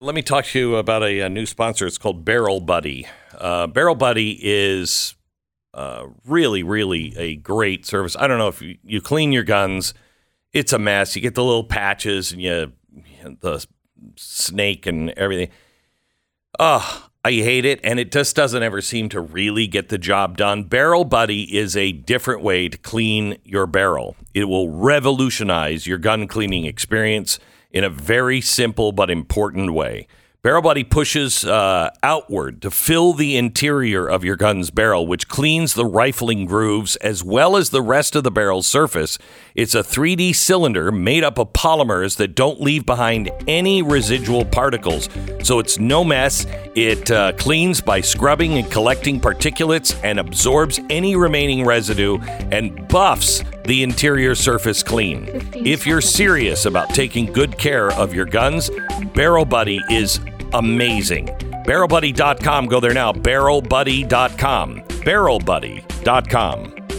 Let me talk to you about a, a new sponsor. It's called Barrel Buddy. Uh, Barrel Buddy is uh, really, really a great service. I don't know if you, you clean your guns, it's a mess. You get the little patches and you, the snake and everything. Oh, I hate it, and it just doesn't ever seem to really get the job done. Barrel Buddy is a different way to clean your barrel. It will revolutionize your gun cleaning experience in a very simple but important way. Barrel Buddy pushes uh, outward to fill the interior of your gun's barrel, which cleans the rifling grooves as well as the rest of the barrel's surface. It's a 3D cylinder made up of polymers that don't leave behind any residual particles. So it's no mess. It uh, cleans by scrubbing and collecting particulates and absorbs any remaining residue and buffs the interior surface clean. If you're serious about taking good care of your guns, Barrel Buddy is amazing. BarrelBuddy.com. Go there now. BarrelBuddy.com. BarrelBuddy.com.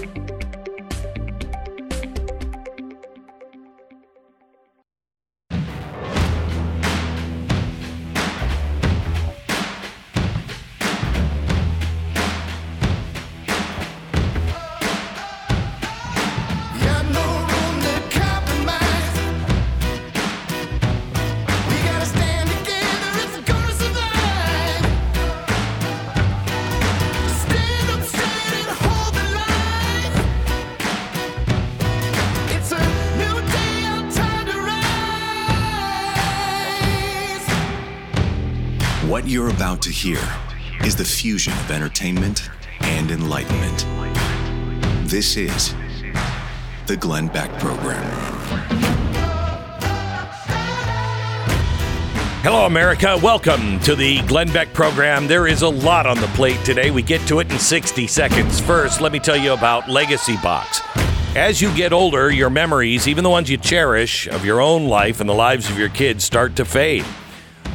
about to hear is the fusion of entertainment and enlightenment. This is the Glenn Beck Program. Hello, America. Welcome to the Glenn Beck program. There is a lot on the plate today. We get to it in 60 seconds. First, let me tell you about Legacy Box. As you get older, your memories, even the ones you cherish of your own life and the lives of your kids, start to fade.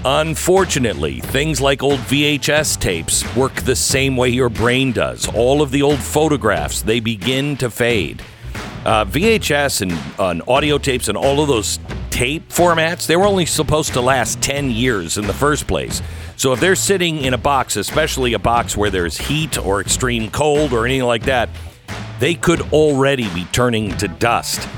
Unfortunately, things like old VHS tapes work the same way your brain does. All of the old photographs, they begin to fade. Uh, VHS and, and audio tapes and all of those tape formats, they were only supposed to last 10 years in the first place. So if they're sitting in a box, especially a box where there's heat or extreme cold or anything like that, they could already be turning to dust.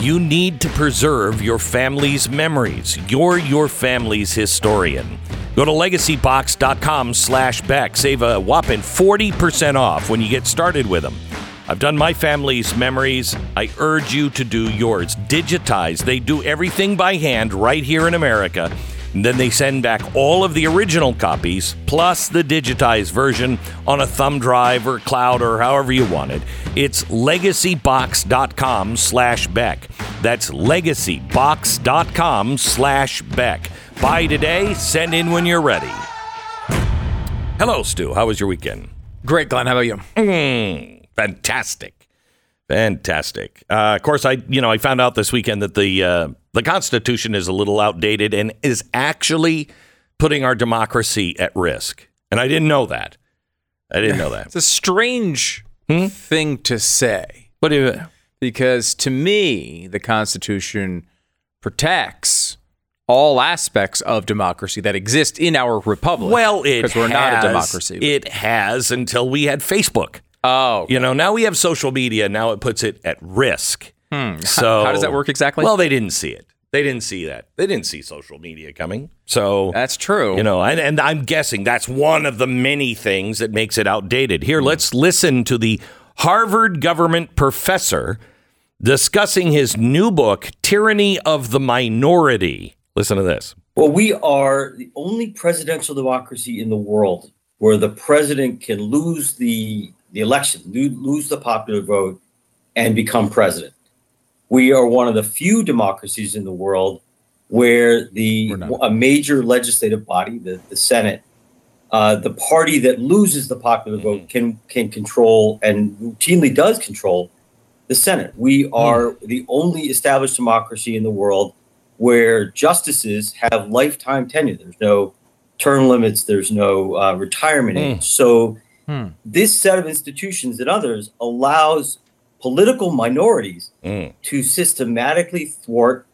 You need to preserve your family's memories. You're your family's historian. Go to legacybox.com slash Beck. Save a whopping 40% off when you get started with them. I've done my family's memories. I urge you to do yours. Digitize. They do everything by hand right here in America. And then they send back all of the original copies plus the digitized version on a thumb drive or cloud or however you want it. It's legacybox.com slash Beck. That's legacybox.com slash Beck. Buy today, send in when you're ready. Hello, Stu. How was your weekend? Great, Glenn. How about you? Mm, fantastic, fantastic. Uh, of course, I you know I found out this weekend that the uh, the Constitution is a little outdated and is actually putting our democracy at risk. And I didn't know that. I didn't know that. It's a strange Hmm? thing to say do you? because to me, the Constitution protects all aspects of democracy that exist in our republic. Well, it because we're not a democracy. It has until we had Facebook. oh, You know, now we have social media. Now it puts it at risk. Hmm. So How does that work exactly? Well, they didn't see it. They didn't see that. They didn't see social media coming. So that's true. You know, and, and I'm guessing that's one of the many things that makes it outdated. Here, hmm. let's listen to the Harvard government professor discussing his new book, Tyranny of the Minority. Listen to this. Well, we are the only presidential democracy in the world where the president can lose the, the election, lose the popular vote, and become president. We are one of the few democracies in the world where the a major legislative body, the, the Senate, uh, the party that loses the popular vote can can control and routinely does control the Senate. We are the only established democracy in the world where justices have lifetime tenure. There's no term limits. There's no uh, retirement Hmm. age. So Hmm. this set of institutions and others allows political minorities Mm. to systematically thwart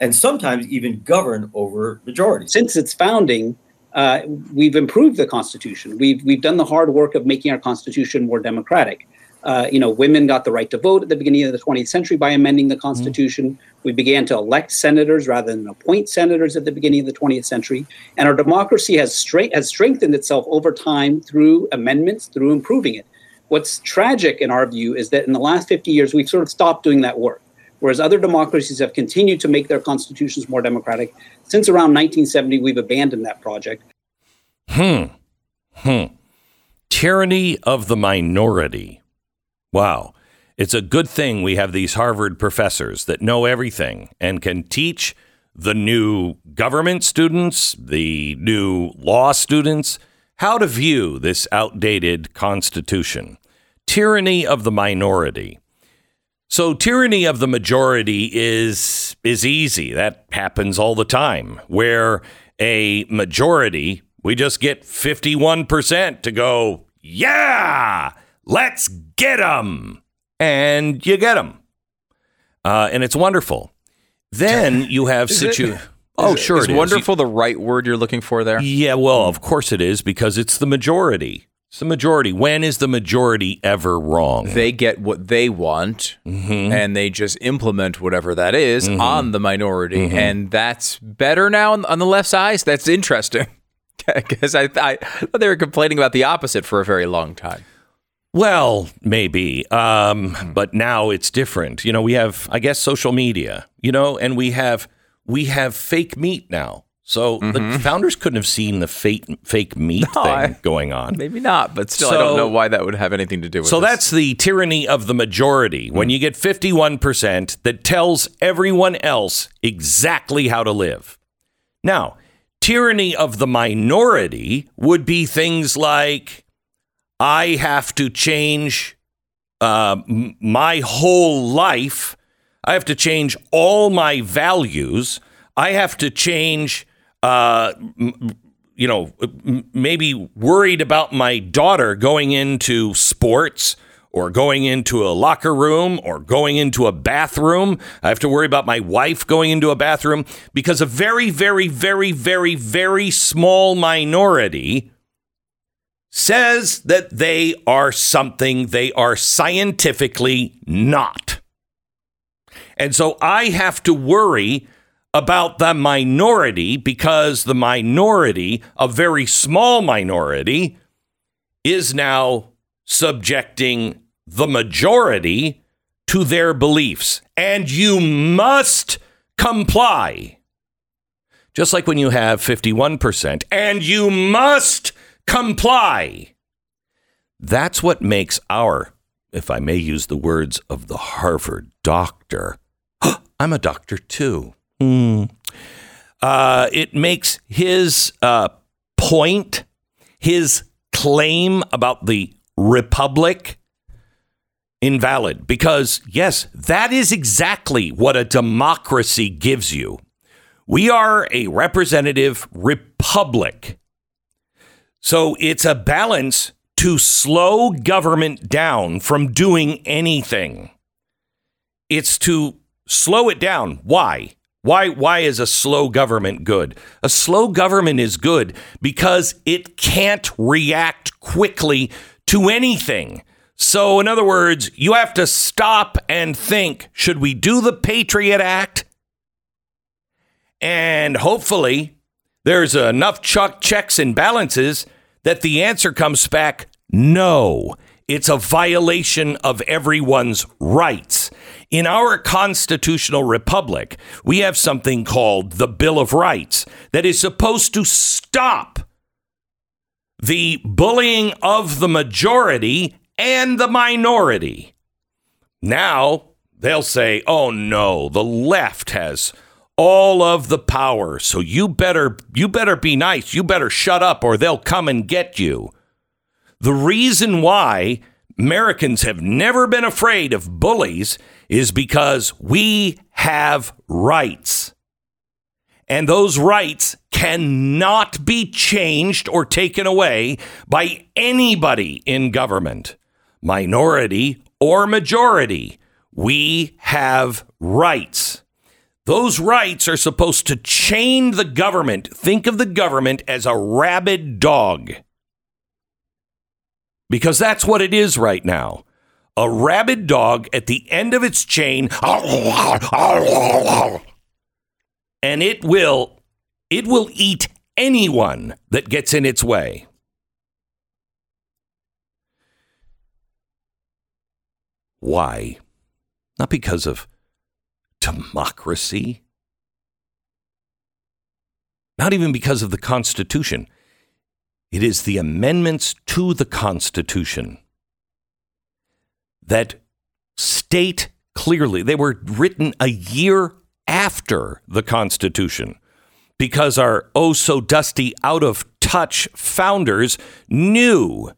and sometimes even govern over majorities. since its founding, uh, we've improved the Constitution. We've we've done the hard work of making our Constitution more democratic. Uh, you know, women got the right to vote at the beginning of the 20th century by amending the Constitution. We began to elect senators rather than appoint senators at the beginning of the 20th century, and our democracy has straight has strengthened itself over time through amendments, through improving it. What's tragic in our view is that in the last 50 years we've sort of stopped doing that work. Whereas other democracies have continued to make their constitutions more democratic, since around 1970 we've abandoned that project. Hmm. Hmm. Tyranny of the minority. Wow. It's a good thing we have these Harvard professors that know everything and can teach the new government students, the new law students, how to view this outdated Constitution. Tyranny of the minority. So tyranny of the majority is is easy. That happens all the time. Where a majority, we just get 51% to go, "Yeah, let's get them." And you get them. Uh, and it's wonderful. Then you have situ Oh, Is- sure Is it is. wonderful the right word you're looking for there? Yeah, well, of course it is because it's the majority. It's the majority. When is the majority ever wrong? They get what they want mm-hmm. and they just implement whatever that is mm-hmm. on the minority. Mm-hmm. And that's better now on, on the left side. That's interesting. Because I, I thought they were complaining about the opposite for a very long time. Well, maybe. Um, hmm. but now it's different. You know, we have, I guess, social media, you know, and we have we have fake meat now. So the founders couldn't have seen the fake fake meat No, thing I- going on. Maybe not, but still, I don't know why that would have anything to do with So this. that's the tyranny of the majority. When you get 51% that tells everyone else exactly how to live. Now, tyranny of the minority would be things like I have to change uh, m- my whole life. I have to change all my values. I have to change uh, you know, m- maybe worried about my daughter going into sports or going into a locker room or going into a bathroom. I have to worry about my wife going into a bathroom because a very, very, very, very, very small minority says that they are something they are scientifically not. And so I have to worry about the minority because the minority, a very small minority, is now subjecting the majority to their beliefs. And you must comply. Just like when you have 51%, and you must comply. That's what makes our, if I may use the words of the Harvard doctor, I'm a doctor too. Hmm. Uh, it makes his uh, point, his claim about the republic invalid because, yes, that is exactly what a democracy gives you. We are a representative republic. So it's a balance to slow government down from doing anything. It's to slow it down. Why? Why why is a slow government good? A slow government is good because it can't react quickly to anything. So in other words, you have to stop and think, should we do the Patriot Act? And hopefully there's enough checks and balances that the answer comes back no. It's a violation of everyone's rights. In our constitutional republic, we have something called the Bill of Rights that is supposed to stop the bullying of the majority and the minority. Now they'll say, oh no, the left has all of the power. So you better you better be nice. You better shut up or they'll come and get you. The reason why Americans have never been afraid of bullies is because we have rights. And those rights cannot be changed or taken away by anybody in government, minority or majority. We have rights. Those rights are supposed to chain the government. Think of the government as a rabid dog. Because that's what it is right now. A rabid dog at the end of its chain. And it will it will eat anyone that gets in its way. Why? Not because of democracy. Not even because of the Constitution. It is the amendments to the Constitution that state clearly, they were written a year after the Constitution because our oh so dusty, out of touch founders knew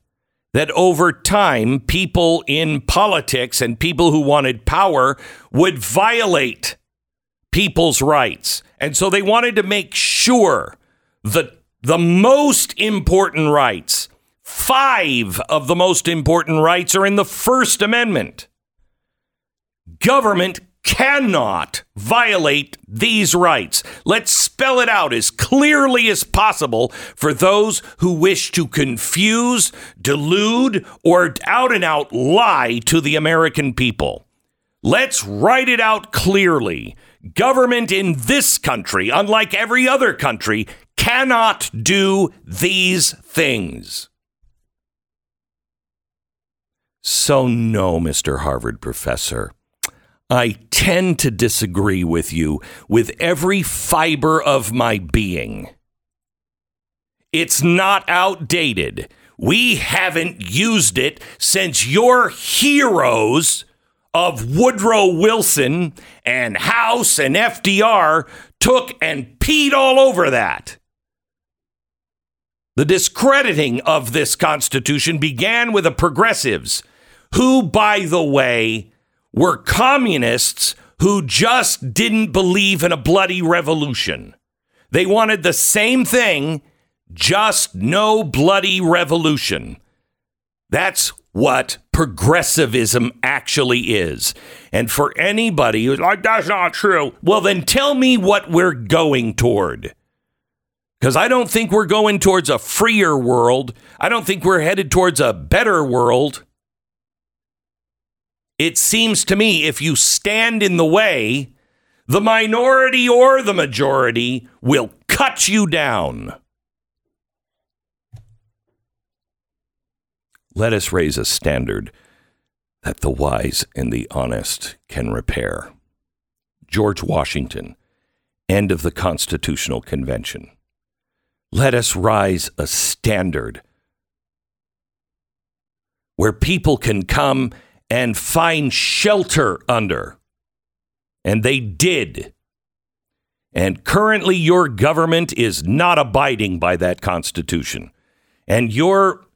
that over time, people in politics and people who wanted power would violate people's rights. And so they wanted to make sure that the most important rights, five of the most important rights, are in the First Amendment. Government cannot violate these rights. Let's spell it out as clearly as possible for those who wish to confuse, delude, or out and out lie to the American people. Let's write it out clearly. Government in this country, unlike every other country, cannot do these things. So, no, Mr. Harvard professor. I tend to disagree with you with every fiber of my being. It's not outdated. We haven't used it since your heroes of Woodrow Wilson and House and FDR took and peed all over that. The discrediting of this Constitution began with the progressives, who, by the way, were communists who just didn't believe in a bloody revolution. They wanted the same thing, just no bloody revolution. That's what progressivism actually is. And for anybody who's like, that's not true, well, then tell me what we're going toward. Because I don't think we're going towards a freer world. I don't think we're headed towards a better world. It seems to me if you stand in the way, the minority or the majority will cut you down. Let us raise a standard that the wise and the honest can repair. George Washington, end of the Constitutional Convention. Let us rise a standard where people can come and find shelter under. And they did. And currently, your government is not abiding by that Constitution. And your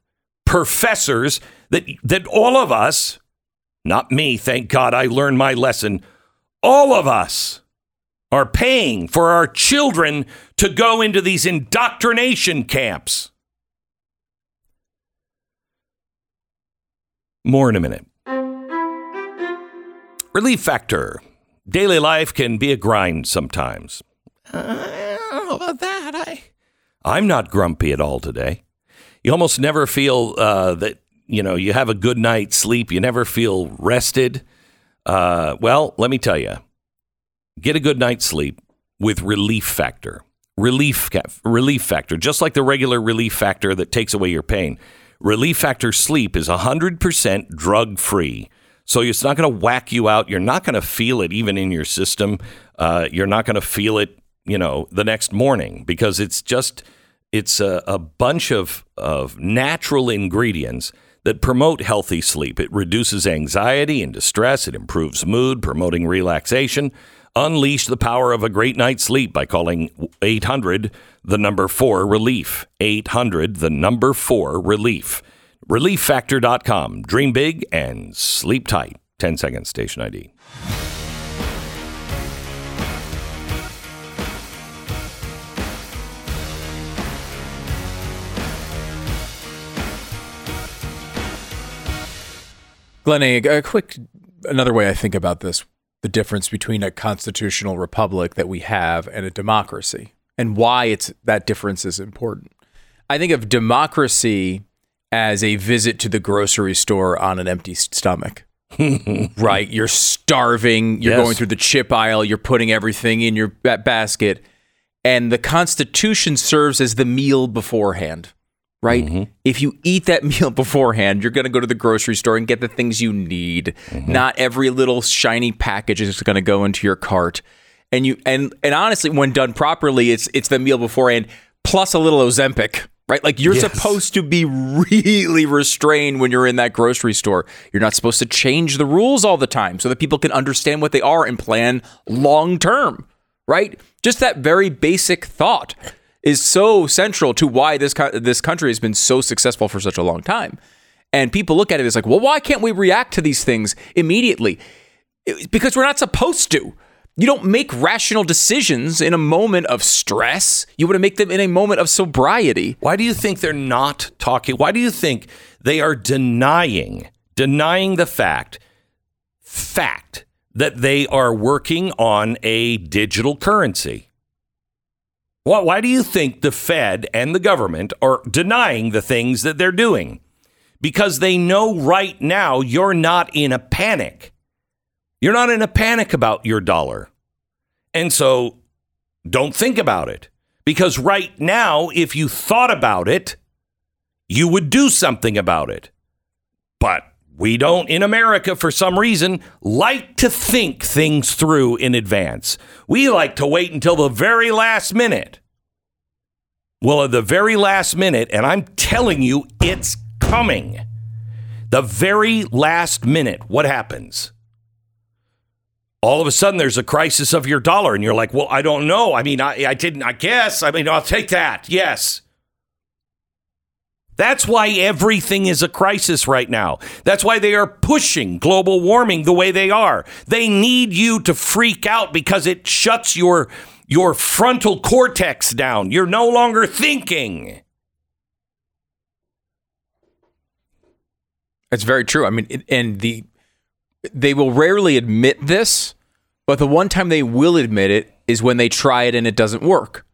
professors, that, that all of us, not me, thank God I learned my lesson, all of us are paying for our children to go into these indoctrination camps. More in a minute. Relief factor. Daily life can be a grind sometimes. I don't know about that. I, I'm not grumpy at all today. You almost never feel uh, that you know you have a good night's sleep. You never feel rested. Uh, well, let me tell you, get a good night's sleep with Relief Factor. Relief Relief Factor, just like the regular Relief Factor that takes away your pain. Relief Factor Sleep is 100% drug free. So it's not going to whack you out. You're not going to feel it even in your system. Uh, you're not going to feel it, you know, the next morning because it's just it's a, a bunch of of natural ingredients that promote healthy sleep. It reduces anxiety and distress. It improves mood, promoting relaxation. Unleash the power of a great night's sleep by calling 800 the number 4 relief. 800 the number 4 relief. Relieffactor.com. Dream big and sleep tight. 10 seconds station ID. Glenn, a, a quick another way I think about this. The difference between a constitutional republic that we have and a democracy and why it's that difference is important. I think of democracy as a visit to the grocery store on an empty stomach. right? You're starving, you're Yes. going through the chip aisle, you're putting everything in your basket, and the Constitution serves as the meal beforehand. Right? Mm-hmm. If you eat that meal beforehand, you're going to go to the grocery store and get the things you need. Mm-hmm. Not every little shiny package is going to go into your cart. And you and and honestly, when done properly, it's it's the meal beforehand plus a little Ozempic. Right? Like you're Yes. supposed to be really restrained when you're in that grocery store. You're not supposed to change the rules all the time so that people can understand what they are and plan long term. Right? Just that very basic thought is so central to why this co- this country has been so successful for such a long time. And people look at it as like, well, why can't we react to these things immediately? It's because we're not supposed to. You don't make rational decisions in a moment of stress. You want to make them in a moment of sobriety. Why do you think they're not talking? Why do you think they are denying denying the fact fact that they are working on a digital currency? Why, why do you think the Fed and the government are denying the things that they're doing? Because they know right now you're not in a panic. You're not in a panic about your dollar. And so don't think about it. Because right now, if you thought about it, you would do something about it. But we don't in America, for some reason, like to think things through in advance. We like to wait until the very last minute. Well, at the very last minute, and I'm telling you, it's coming. The very last minute, what happens? all of a sudden there's a crisis of your dollar and you're like well i don't know i mean i, I didn't i guess i mean i'll take that yes that's why everything is a crisis right now that's why they are pushing global warming the way they are they need you to freak out because it shuts your your frontal cortex down you're no longer thinking It's very true. I mean, and the they will rarely admit this, but the one time they will admit it is when they try it and it doesn't work.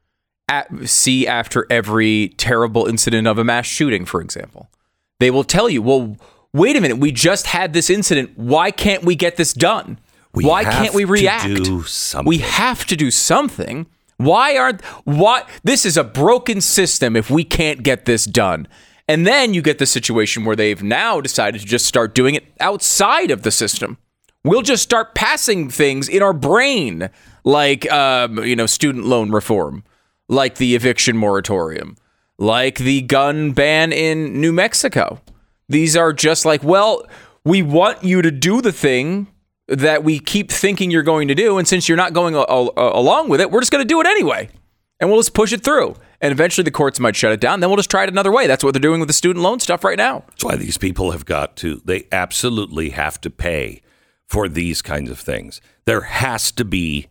At, see after every terrible incident of a mass shooting, for example, they will tell you, "Well, wait a minute, we just had this incident. Why can't we get this done? We Why can't we to react? do something." We have to do something. Why aren't why this is a broken system if we can't get this done? And then you get the situation where they've now decided to just start doing it outside of the system. We'll just start passing things in our brain, like um, you know, student loan reform, like the eviction moratorium, like the gun ban in New Mexico. These are just like, well, we want you to do the thing that we keep thinking you're going to do, and since you're not going a- a- along with it, we're just going to do it anyway, and we'll just push it through. And eventually, the courts might shut it down. Then we'll just try it another way. That's what they're doing with the student loan stuff right now. That's why these people have got to, they absolutely have to pay for these kinds of things. There has to be,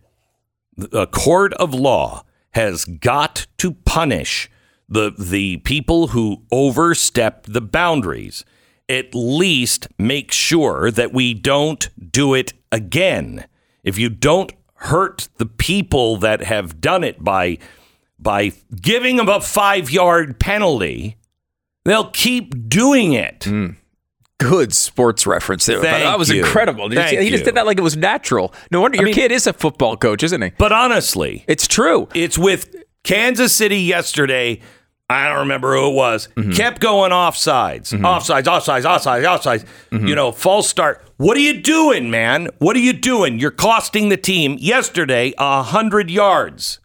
a court of law has got to punish the, the people who overstep the boundaries. At least make sure that we don't do it again. If you don't hurt the people that have done it by, by giving them a five yard penalty, They'll keep doing it. Hmm. Good sports reference there. Thank that was you. incredible. Did you see- Thank he just did that like it was natural. No wonder your mean- kid is a football coach, isn't he? But honestly, It's true. it's with Kansas City yesterday. I don't remember who it was. Mm-hmm. Kept going mm-hmm. offsides, offsides, offsides, offsides, offsides. You know, false start. What are you doing, man? What are you doing? You're costing the team yesterday a hundred yards.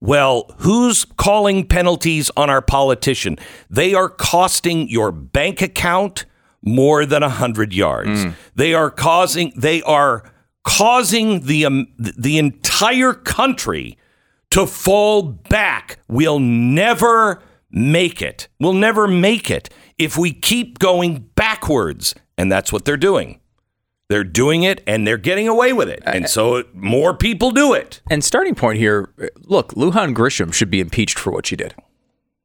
Well, who's calling penalties on our politician? They are costing your bank account more than a hundred yards. They are causing. They are causing the um, the entire country to fall back. We'll never make it. We'll never make it if we keep going backwards, and that's what they're doing. They're doing it, and they're getting away with it, and so more people do it. And starting point here, look, Lujan Grisham should be impeached for what she did.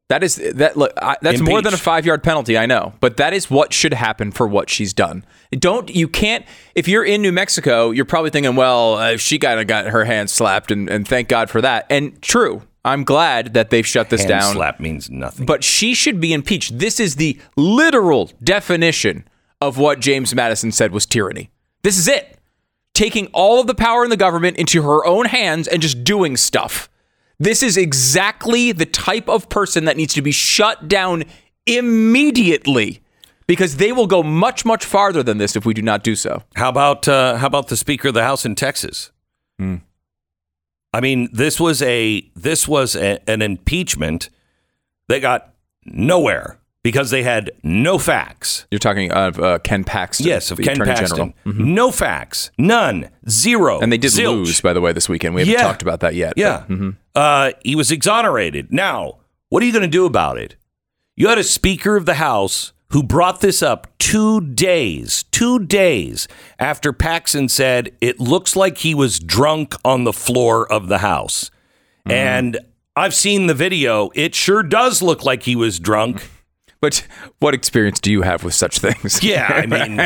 That is that. Look, I, that's more than a five yard penalty. I know, but that is what should happen for what she's done. Don't you can't. If you're in New Mexico, you're probably thinking, well, uh, she kind of got her hand slapped, and, and thank God for that. And true, I'm glad that they've shut this Hand down. slap means nothing. But she should be impeached. This is the literal definition of what James Madison said was tyranny. This is it. Taking all of the power in the government into her own hands and just doing stuff. This is exactly the type of person that needs to be shut down immediately because they will go much, much farther than this if we do not do so. How about uh, how about the Speaker of the House in Texas? I mean, this was a this was a, an impeachment that got nowhere because they had no facts. You're talking of uh, Ken Paxton. Yes, of Ken Attorney Paxton. General. No facts, none, zero, And they did zilch. lose, by the way, this weekend. We haven't Yeah. talked about that yet. but- Yeah. Uh, he was exonerated. Now, what are you going to do about it? You had a Speaker of the House who brought this up two days, two days after Paxton said it looks like he was drunk on the floor of the House. And I've seen the video. It sure does look like he was drunk. But what experience do you have with such things? Yeah, I mean,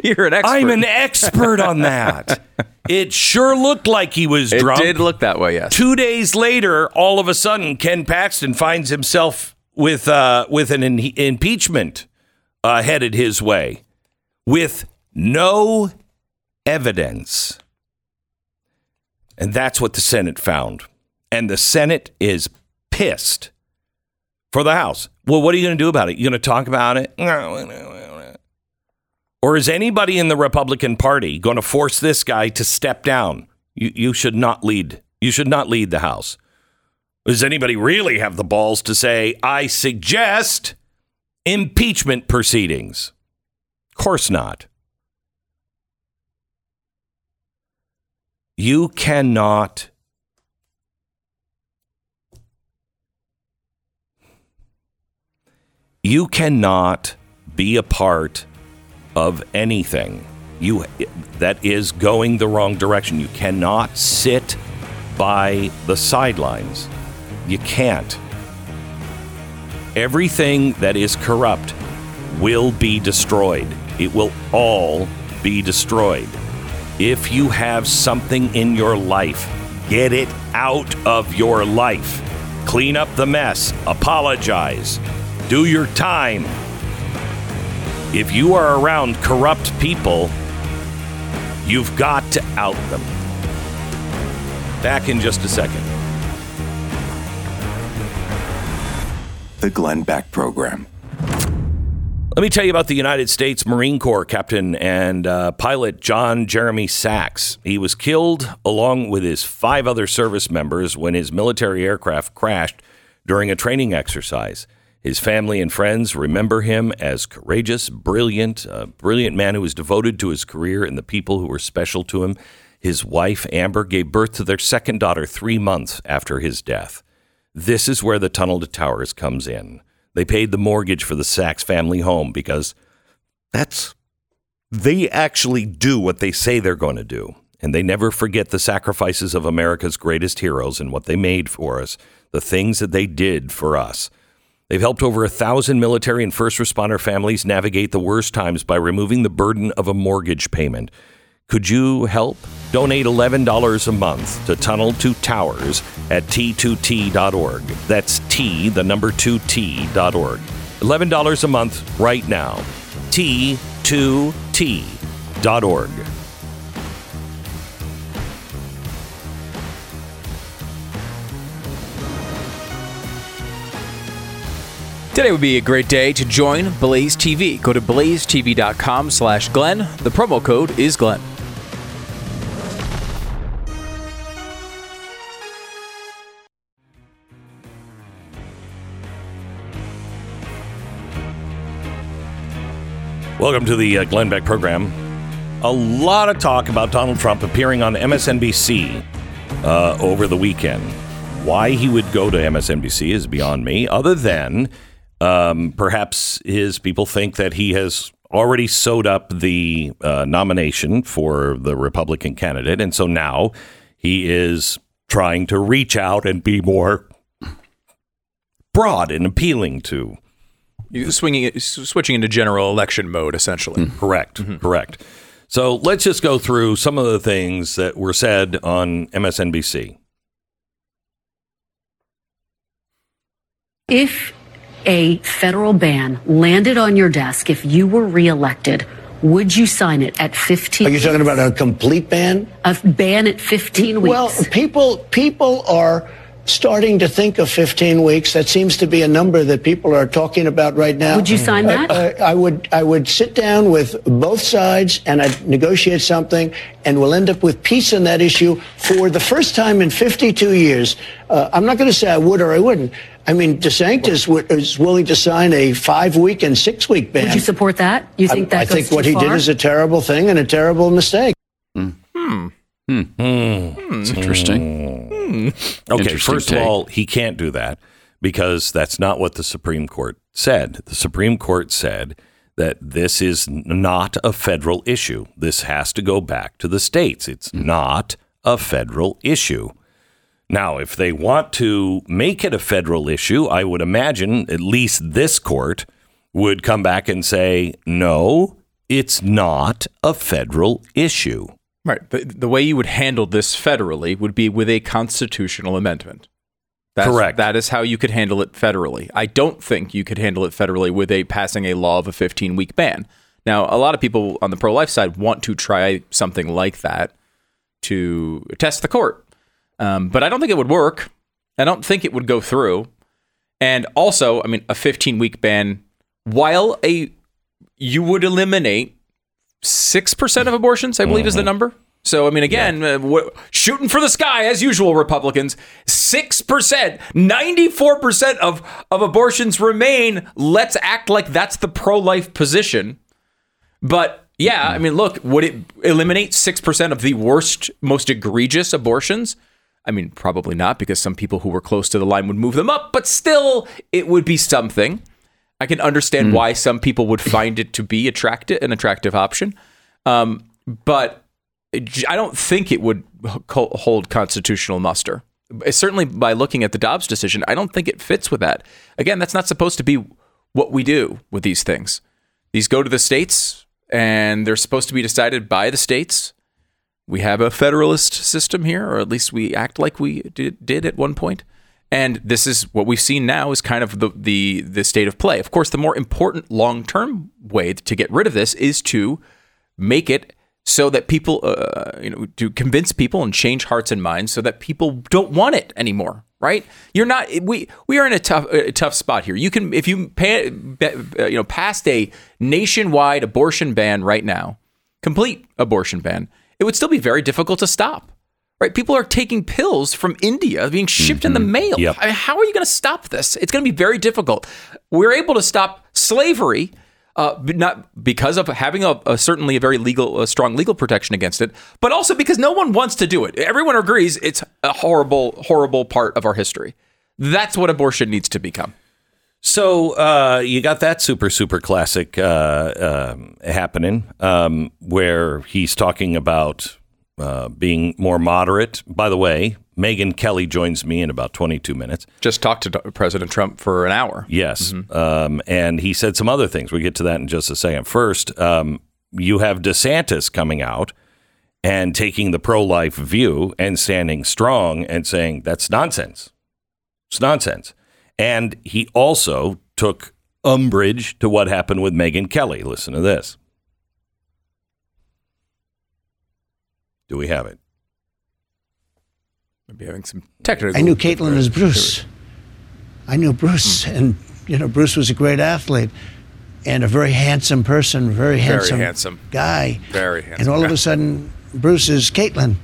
You're an expert. I'm an expert on that. It sure looked like he was It drunk. It did look that way, yes. Two days later, all of a sudden, Ken Paxton finds himself with uh, with an in- impeachment uh, headed his way, with no evidence, and that's what the Senate found, and the Senate is pissed for the House. Well, what are you going to do about it? You going to talk about it? Or is anybody in the Republican Party going to force this guy to step down? You, you should not lead. You should not lead the House. Does anybody really have the balls to say, I suggest impeachment proceedings? Of course not. You cannot you cannot be a part of anything you that is going the wrong direction. You cannot sit by the sidelines. You can't. Everything that is corrupt will be destroyed. It will all be destroyed. If you have something in your life, get it out of your life. Clean up the mess. Apologize. Do your time. If you are around corrupt people, you've got to out them. Back in just a second. The Glenn Beck Program. Let me tell you about the United States Marine Corps captain and uh, pilot John Jeremy Sax. He was killed along with his five other service members when his military aircraft crashed during a training exercise. His family and friends remember him as courageous, brilliant, a brilliant man who was devoted to his career and the people who were special to him. His wife, Amber, gave birth to their second daughter three months after his death. This is where the Tunnel to Towers comes in. They paid the mortgage for the Sax family home because that's they actually do what they say they're going to do. And they never forget the sacrifices of America's greatest heroes and what they made for us, the things that they did for us. They've helped over a thousand military and first responder families navigate the worst times by removing the burden of a mortgage payment. Could you help? Donate $11 a month to Tunnel to Towers at t2t.org. That's T, the number 2t.org. $11 a month right now. t2t.org. Today would be a great day to join Blaze TV. Go to blazetv.com slash Glenn. The promo code is Glenn. Welcome to the uh, Glenn Beck program. A lot of talk about Donald Trump appearing on MSNBC uh, over the weekend. Why he would go to MSNBC is beyond me, other than um, perhaps his people think that he has already sewed up the uh, nomination for the Republican candidate. And so now he is trying to reach out and be more broad and appealing to. You swinging switching into general election mode, essentially. Correct. Correct. So let's just go through some of the things that were said on MSNBC. If a federal ban landed on your desk, if you were reelected, would you sign it at 15? Are you talking about a complete ban? a ban at 15 weeks? Well, people people are starting to think of 15 weeks. That seems to be a number that people are talking about right now. Would you sign that? Uh, I would I would sit down with both sides and I'd negotiate something, and we'll end up with peace on that issue for the first time in 52 years. Uh, I'm not going to say I would or I wouldn't. I mean, DeSantis w- is willing to sign a five week and six week ban. Would you support that? You think I, that I think what he did is a terrible thing and a terrible mistake. Hmm. Hmm. It's interesting. Hmm. Okay, Interesting first of all, he can't do that because that's not what the Supreme Court said. The Supreme Court said that this is not a federal issue. This has to go back to the states. It's not a federal issue. Now, if they want to make it a federal issue, I would imagine at least this court would come back and say, no, it's not a federal issue. Right. The, the way you would handle this federally would be with a constitutional amendment. That's, Correct. That is how you could handle it federally. I don't think you could handle it federally with a passing a law of a 15 week ban. Now, a lot of people on the pro life side want to try something like that to test the court, um, but I don't think it would work. I don't think it would go through. And also, I mean, a 15 week ban, while a you would eliminate six percent of abortions, I believe, is the number. So, I mean, again, uh, wh- shooting for the sky as usual, Republicans. Six percent, ninety-four percent of of abortions remain. Let's act like that's the pro-life position. But yeah, I mean, look, would it eliminate six percent of the worst, most egregious abortions? I mean, probably not, because some people who were close to the line would move them up. But still, it would be something. I can understand why some people would find it to be attractive, an attractive option, um, but I don't think it would hold constitutional muster. Certainly, by looking at the Dobbs decision, I don't think it fits with that. Again, that's not supposed to be what we do with these things. These go to the states, and they're supposed to be decided by the states. We have a federalist system here, or at least we act like we did, did at one point. And this is what we've seen now is kind of the, the the state of play. Of course, the more important long term way to get rid of this is to make it so that people, uh, you know, to convince people and change hearts and minds so that people don't want it anymore. Right? You're not. We we are in a tough a tough spot here. You can if you pay, uh, you know passed a nationwide abortion ban right now, complete abortion ban, it would still be very difficult to stop. Right? People are taking pills from India being shipped in the mail. Yep. I mean, how are you going to stop this? It's going to be very difficult. We're able to stop slavery, uh, not because of having a, a certainly a very legal, a strong legal protection against it, but also because no one wants to do it. Everyone agrees it's a horrible, horrible part of our history. That's what abortion needs to become. So uh, you got that super super classic uh, um, happening um, where he's talking about uh, being more moderate. By the way, Megyn Kelly joins me in about 22 minutes. Just talked to President Trump for an hour. Yes, um, and he said some other things. We get to that in just a second. First, um, you have DeSantis coming out and taking the pro-life view and standing strong and saying that's nonsense. It's nonsense. And he also took umbrage to what happened with Megyn Kelly. Listen to this. Do we have it? Maybe having some technical. I knew Caitlyn as Bruce. I knew Bruce, and you know Bruce was a great athlete and a very handsome person, very handsome, handsome. guy. Very handsome. And handsome all of a sudden, Bruce is Caitlyn.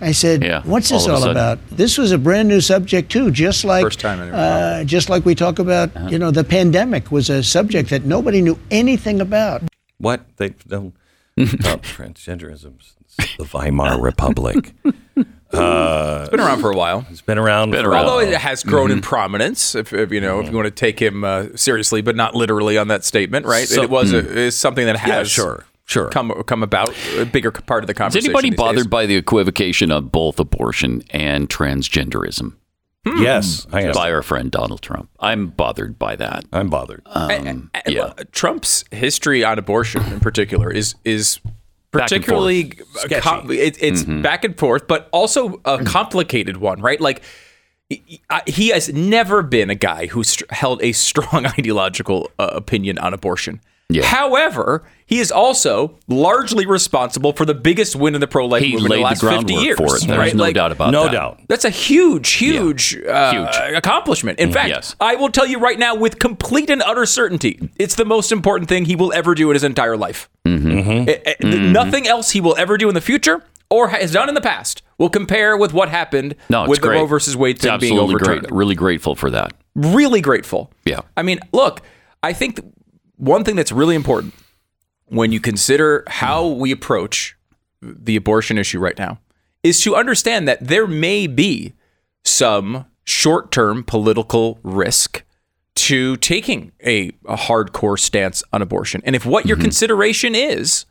I said, Yeah, "What's this all all, about?" This was a brand new subject too, just like First time uh, just like we talk about. You know, the pandemic was a subject that nobody knew anything about. What they don't Oh, about transgenderism? The Weimar Republic. It's uh, been around for a while. It's been around. Been for around. Although it has grown in mm-hmm. prominence, if, if you know, if mm-hmm. you want to take him uh, seriously, but not literally on that statement, right? So- it was a, mm. is something that has Yeah, sure, sure. come come about a bigger part of the conversation. Is anybody bothered days. by the equivocation of both abortion and transgenderism? Hmm. Yes, I am. by our friend Donald Trump. I'm bothered by that. I'm bothered. Um, um And yeah. look, Trump's history on abortion, in particular, is is particularly com- it, it's mm-hmm. back and forth, but also a mm-hmm. complicated one, right? Like he- uh, he has never been a guy who st- held a strong ideological uh, opinion on abortion. Yeah. However, he is also largely responsible for the biggest win in the pro-life He movement in laid the the last 50 groundwork years. for it. There's right? no Like, doubt about no that. No doubt. that's a huge, huge, uh, Huge. accomplishment. In fact, yes. I will tell you right now with complete and utter certainty, it's the most important thing he will ever do in his entire life. Mm-hmm. Eh, eh, th- Nothing else he will ever do in the future or has done in the past will compare with what happened No, with great. the Roe versus Wade It's thing being overturned. great. Really grateful for that. Really grateful. Yeah. I mean, look, I think th- one thing that's really important when you consider how we approach the abortion issue right now is to understand that there may be some short term political risk to taking a, a hardcore stance on abortion. And if what your Mm-hmm. consideration is,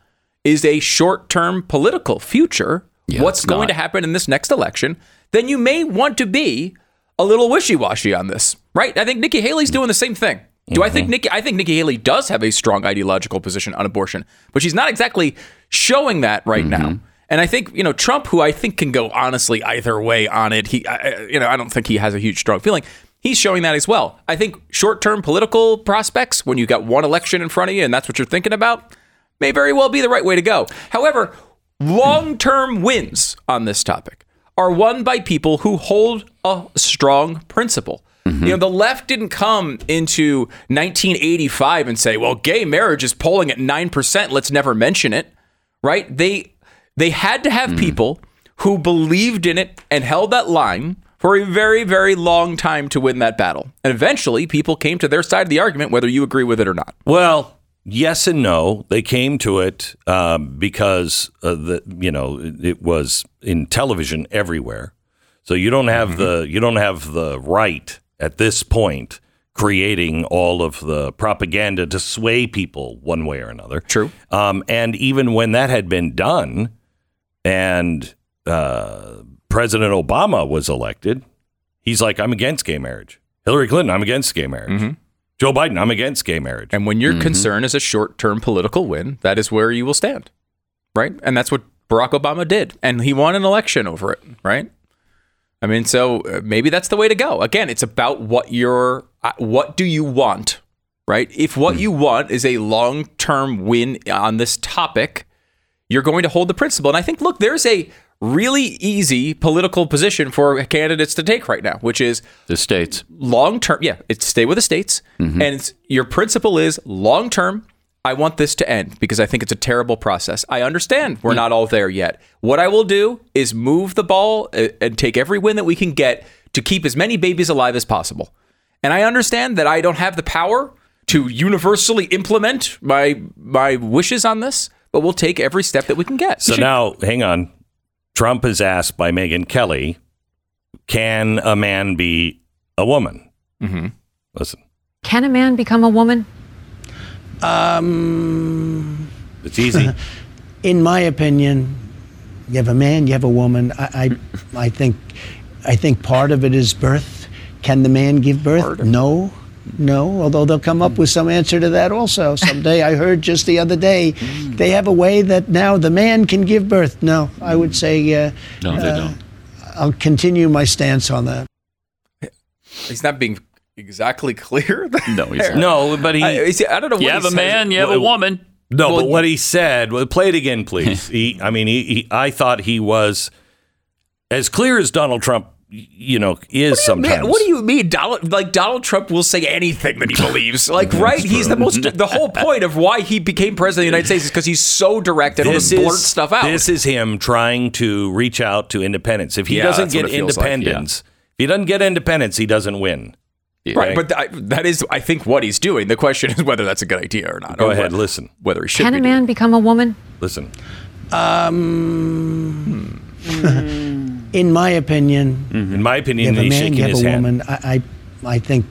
is a short term political future, Yeah, what's going not. to happen in this next election, then you may want to be a little wishy washy on this, right? I think Nikki Haley's doing the same thing. Do I think mm-hmm. Nikki? I think Nikki Haley does have a strong ideological position on abortion, but she's not exactly showing that right now. Mm-hmm. And I think you know Trump, who I think can go honestly either way on it. He, I, I- you know, I don't think he has a huge strong feeling. He's showing that as well. I think short-term political prospects, when you got one election in front of you and that's what you're thinking about, may very well be the right way to go. However, long-term wins on this topic are won by people who hold a strong principle. You know, the left didn't come into 1985 and say, "Well, gay marriage is polling at 9%, let's never mention it." Right? They they had to have people who believed in it and held that line for a very very long time to win that battle. And eventually people came to their side of the argument whether you agree with it or not. Well, yes and no. They came to it um, because uh, the you know it, it was in television everywhere. So you don't have the you don't have the right at this point creating all of the propaganda to sway people one way or another. True. Um, and even when that had been done, and uh, President Obama was elected, he's like, "I'm against gay marriage." Hillary Clinton, I'm against gay marriage. Joe Biden, I'm against gay marriage. And when your concern is a short-term political win, that is where you will stand. Right? And that's what Barack Obama did. And he won an election over it, right? I mean, so uh, maybe that's the way to go. Again, it's about what you're uh, what do you want, right? If what you want is a long-term win on this topic, you're going to hold the principle. And I think look, there's a really easy political position for candidates to take right now, which is The states. long term, yeah, it's stay with the states, and it's, your principle is long term. I want this to end because I think it's a terrible process. I understand we're not all there yet. What I will do is move the ball uh, and take every win that we can get to keep as many babies alive as possible. And I understand that I don't have the power to universally implement my my wishes on this, but we'll take every step that we can get. So now, hang on. Trump is asked by Megyn Kelly, "Can a man be a woman?" Mm-hmm. Listen, Can a man become a woman? Um, it's easy. in my opinion, you have a man, you have a woman. I, I, I think, I think part of it is birth. Can the man give birth? No, no. Although they'll come up with some answer to that also someday. I heard just the other day they have a way that now the man can give birth. No, I would say uh, No, they uh, don't. I'll continue my stance on that. He's not being exactly clear. No, he's not. no, but he. I, see, I don't know. You what have he a says. man, you have a woman. no, well, but what he said. Well, play it again, please. he, I mean, he, he. I thought he was as clear as Donald Trump. You know, is sometimes. Man, what do you mean? Donald, like Donald Trump will say anything that he believes. Like, right? He's the most. The whole point of why he became president of the United States is because he's so direct and he'll This just blurt is stuff out. This is him trying to reach out to independents. If he Yeah, doesn't that's what get it feels like, yeah. independents, if he doesn't get independents, he doesn't win. Right, but th- that is, I think, what he's doing. The question is whether that's a good idea or not. Go or ahead, whe- listen, Whether he should Can be a doing man become a woman? listen. um, In my opinion, In my you opinion, have a man, shaking you have a hand. woman. I, I, I think,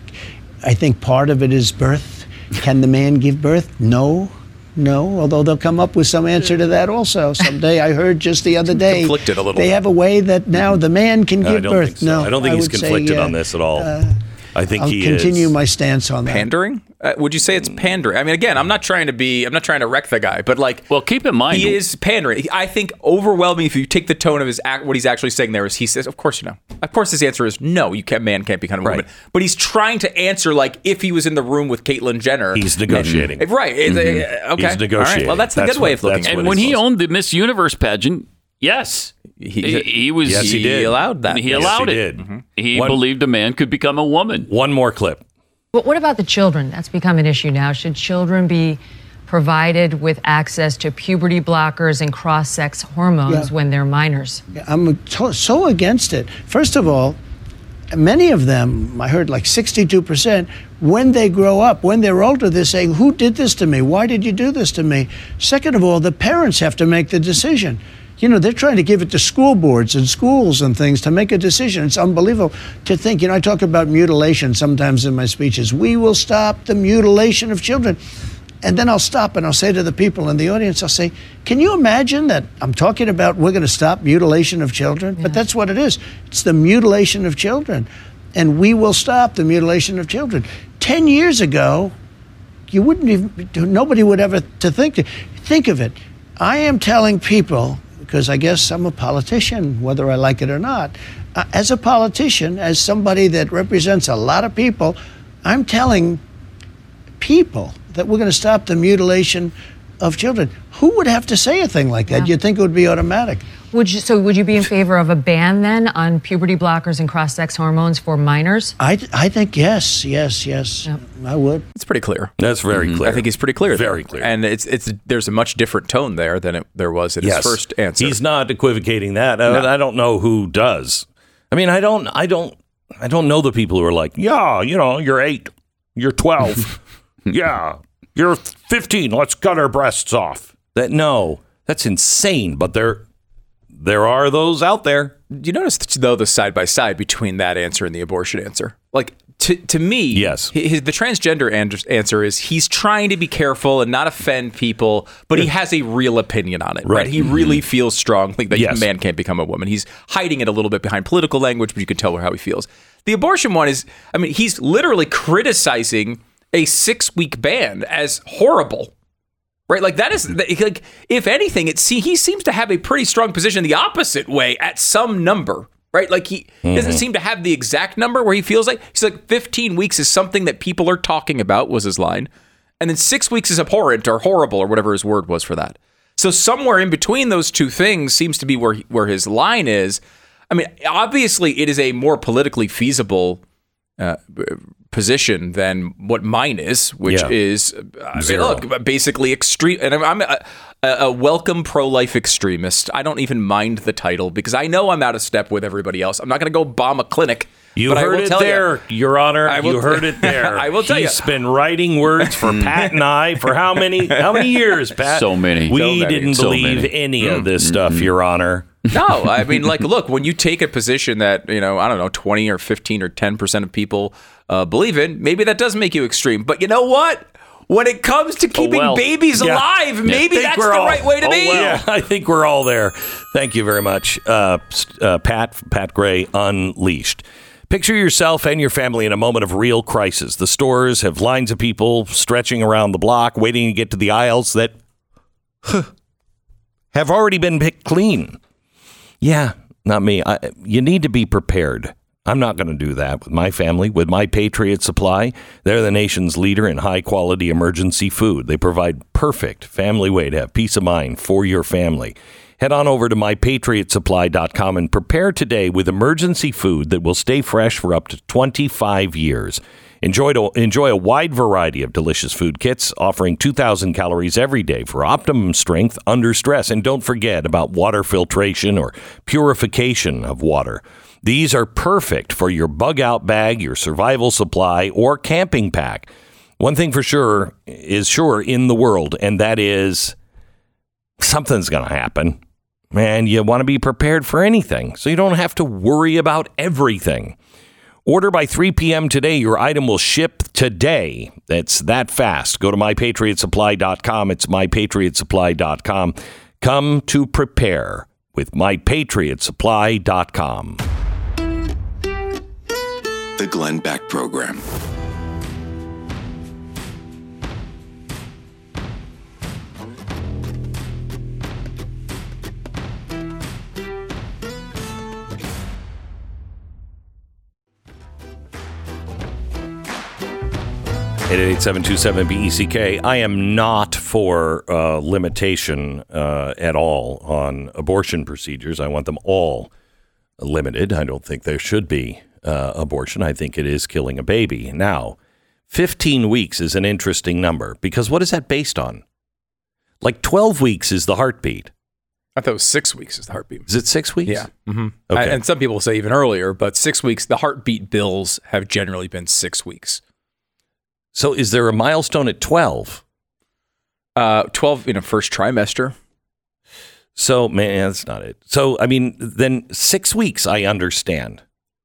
I think part of it is birth. Can the man give birth? No, No, although they'll come up with some answer to that also someday. I heard just the other day. Conflicted a little They have a way that now the man can I give don't birth. think so. No, I don't think I he's would say, conflicted uh, on this at all. I think I'll he continue is. my stance on that. pandering? Uh, would you say it's pandering? I mean, again, I'm not trying to be, I'm not trying to wreck the guy, but like, Well, keep in mind, he is pandering. I think overwhelming. If you take the tone of his act, what he's actually saying there is, he says, "Of course you know." Of course, his answer is no. You can't. Man can't become a woman. But he's trying to answer like if he was in the room with Caitlyn Jenner. He's negotiating. right. It's, uh, okay. He's All right. negotiating. Well, that's the That's good way of looking at it. and when he supposed- owned the Miss Universe pageant, yes, he, he was. Yes, he did. allowed that. He Yes, allowed he it. did. Mm-hmm. Mm-hmm. He One- believed a man could become a woman. One more clip. But what about the children? That's become an issue now. Should children be provided with access to puberty blockers and cross sex hormones Yeah. when they're minors? I'm to- so against it. First of all, many of them, I heard like 62%, when they grow up, when they're older, they're saying, Who did this to me? Why did you do this to me? Second of all, the parents have to make the decision. You know, they're trying to give it to school boards and schools and things to make a decision. It's unbelievable to think. You know, I talk about mutilation sometimes in my speeches. We will stop the mutilation of children. And then I'll stop and I'll say to the people in the audience, I'll say, Can you imagine that I'm talking about we're going to stop mutilation of children? But that's what it is. It's the mutilation of children. And we will stop the mutilation of children. Ten years ago, you wouldn't even, nobody would ever to think, to, think of it. I am telling people, because I guess I'm a politician, whether I like it or not, uh, as a politician, as somebody that represents a lot of people, I'm telling people that we're going to stop the mutilation of children. Who would have to say a thing like that? You'd think it would be automatic. Would you, so would you be in favor of a ban then on puberty blockers and cross sex hormones for minors? I, I think yes, yes, yes. I would. It's pretty clear. That's very mm-hmm. clear. I think he's pretty clear. there. Very clear. And it's it's there's a much different tone there than it, there was in yes. his first answer. He's not equivocating that. I, I don't know who does. I mean, I don't. I don't. I don't know the people who are like, yeah, you know, you're eight, you're twelve, yeah, you're fifteen. Let's cut our breasts off. That no, that's insane. But there, there are those out there. Do you notice though the side by side between that answer and the abortion answer? Like to to me, Yes. his, the transgender answer is he's trying to be careful and not offend people, but he has a real opinion on it. Right? Right. He mm-hmm. really feels strongly that Yes. a man can't become a woman. He's hiding it a little bit behind political language, but you can tell her how he feels. The abortion one is, I mean, he's literally criticizing a six week ban as horrible. Right, like that is like if anything, it see he seems to have a pretty strong position the opposite way at some number. Right, like he doesn't mm-hmm. seem to have the exact number where he feels like he's like 15 weeks is something that people are talking about was his line, and then six weeks is abhorrent or horrible or whatever his word was for that. So somewhere in between those two things seems to be where he- where his line is. I mean, obviously, it is a more politically feasible uh, position than what mine is, which Yeah. is uh, I mean, look basically extreme. And I'm, I'm a, a, a welcome pro-life extremist. I don't even mind the title because I know I'm out of step with everybody else. I'm not going to go bomb a clinic. You but I heard will it tell there, Your Honor. I will- you heard it there. I will tell He's you. been writing words for Pat and I for how many how many years, Pat? So many. We So many. didn't So believe many. any of mm-hmm. this stuff, mm-hmm. Your Honor. No, I mean, like, look, when you take a position that you know, I don't know, twenty or fifteen or ten percent of people uh, believe in, maybe that does make you extreme. But you know what? When it comes to keeping well. babies Yeah. alive, maybe think that's the all- right way to oh, be. well. Yeah, I think we're all there. Thank you very much, uh, uh, Pat. Pat Gray, Unleashed. Picture yourself and your family in a moment of real crisis. The stores have lines of people stretching around the block, waiting to get to the aisles that have already been picked clean. Yeah, not me. I, you need to be prepared. I'm not going to do that with my family, with my Patriot Supply. They're the nation's leader in high quality emergency food. They provide perfect family way to have peace of mind for your family. Head on over to mypatriotsupply.com and prepare today with emergency food that will stay fresh for up to 25 years. Enjoy, to, enjoy a wide variety of delicious food kits offering 2,000 calories every day for optimum strength under stress. And don't forget about water filtration or purification of water. These are perfect for your bug out bag, your survival supply, or camping pack. One thing for sure is sure in the world, and that is something's going to happen. And you want to be prepared for anything so you don't have to worry about everything. Order by 3 p.m. today. Your item will ship today. That's that fast. Go to mypatriotsupply.com. It's mypatriotsupply.com. Come to prepare with mypatriotsupply.com. The Glenn Beck Program. Eight eight seven two seven BECK. I am not for uh, limitation uh, at all on abortion procedures. I want them all limited. I don't think there should be uh, abortion. I think it is killing a baby. Now, 15 weeks is an interesting number because what is that based on? Like 12 weeks is the heartbeat. I thought it was six weeks is the heartbeat. Is it six weeks? Yeah. hmm Okay. and some people say even earlier, but six weeks, the heartbeat bills have generally been six weeks. So is there a milestone at 12? Uh, 12 in a first trimester. So, man, that's not it. So, I mean, then six weeks, I understand.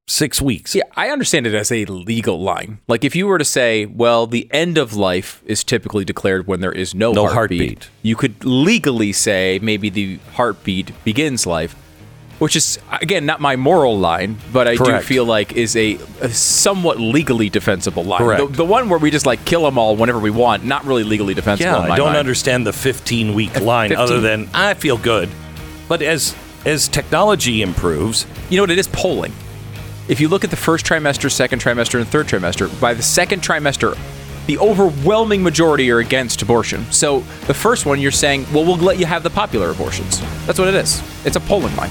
Six weeks. Yeah, I understand it as a legal line. Like if you were to say, well, the end of life is typically declared when there is no, No heartbeat, heartbeat. You could legally say maybe the heartbeat begins life, which is again not my moral line, but I Correct. do feel like is a, a somewhat legally defensible line. Correct. The, the one where we just like kill them all whenever we want, not really legally defensible. Yeah, I don't mind. understand the 15 week line 15 other than I feel good. But as as technology improves, You know what? It is polling. If you look at the first trimester, second trimester, and third trimester, by the second trimester, the overwhelming majority are against abortion. So the first one, you're saying, well, we'll let you have the popular abortions. That's what it is. It's a polling line.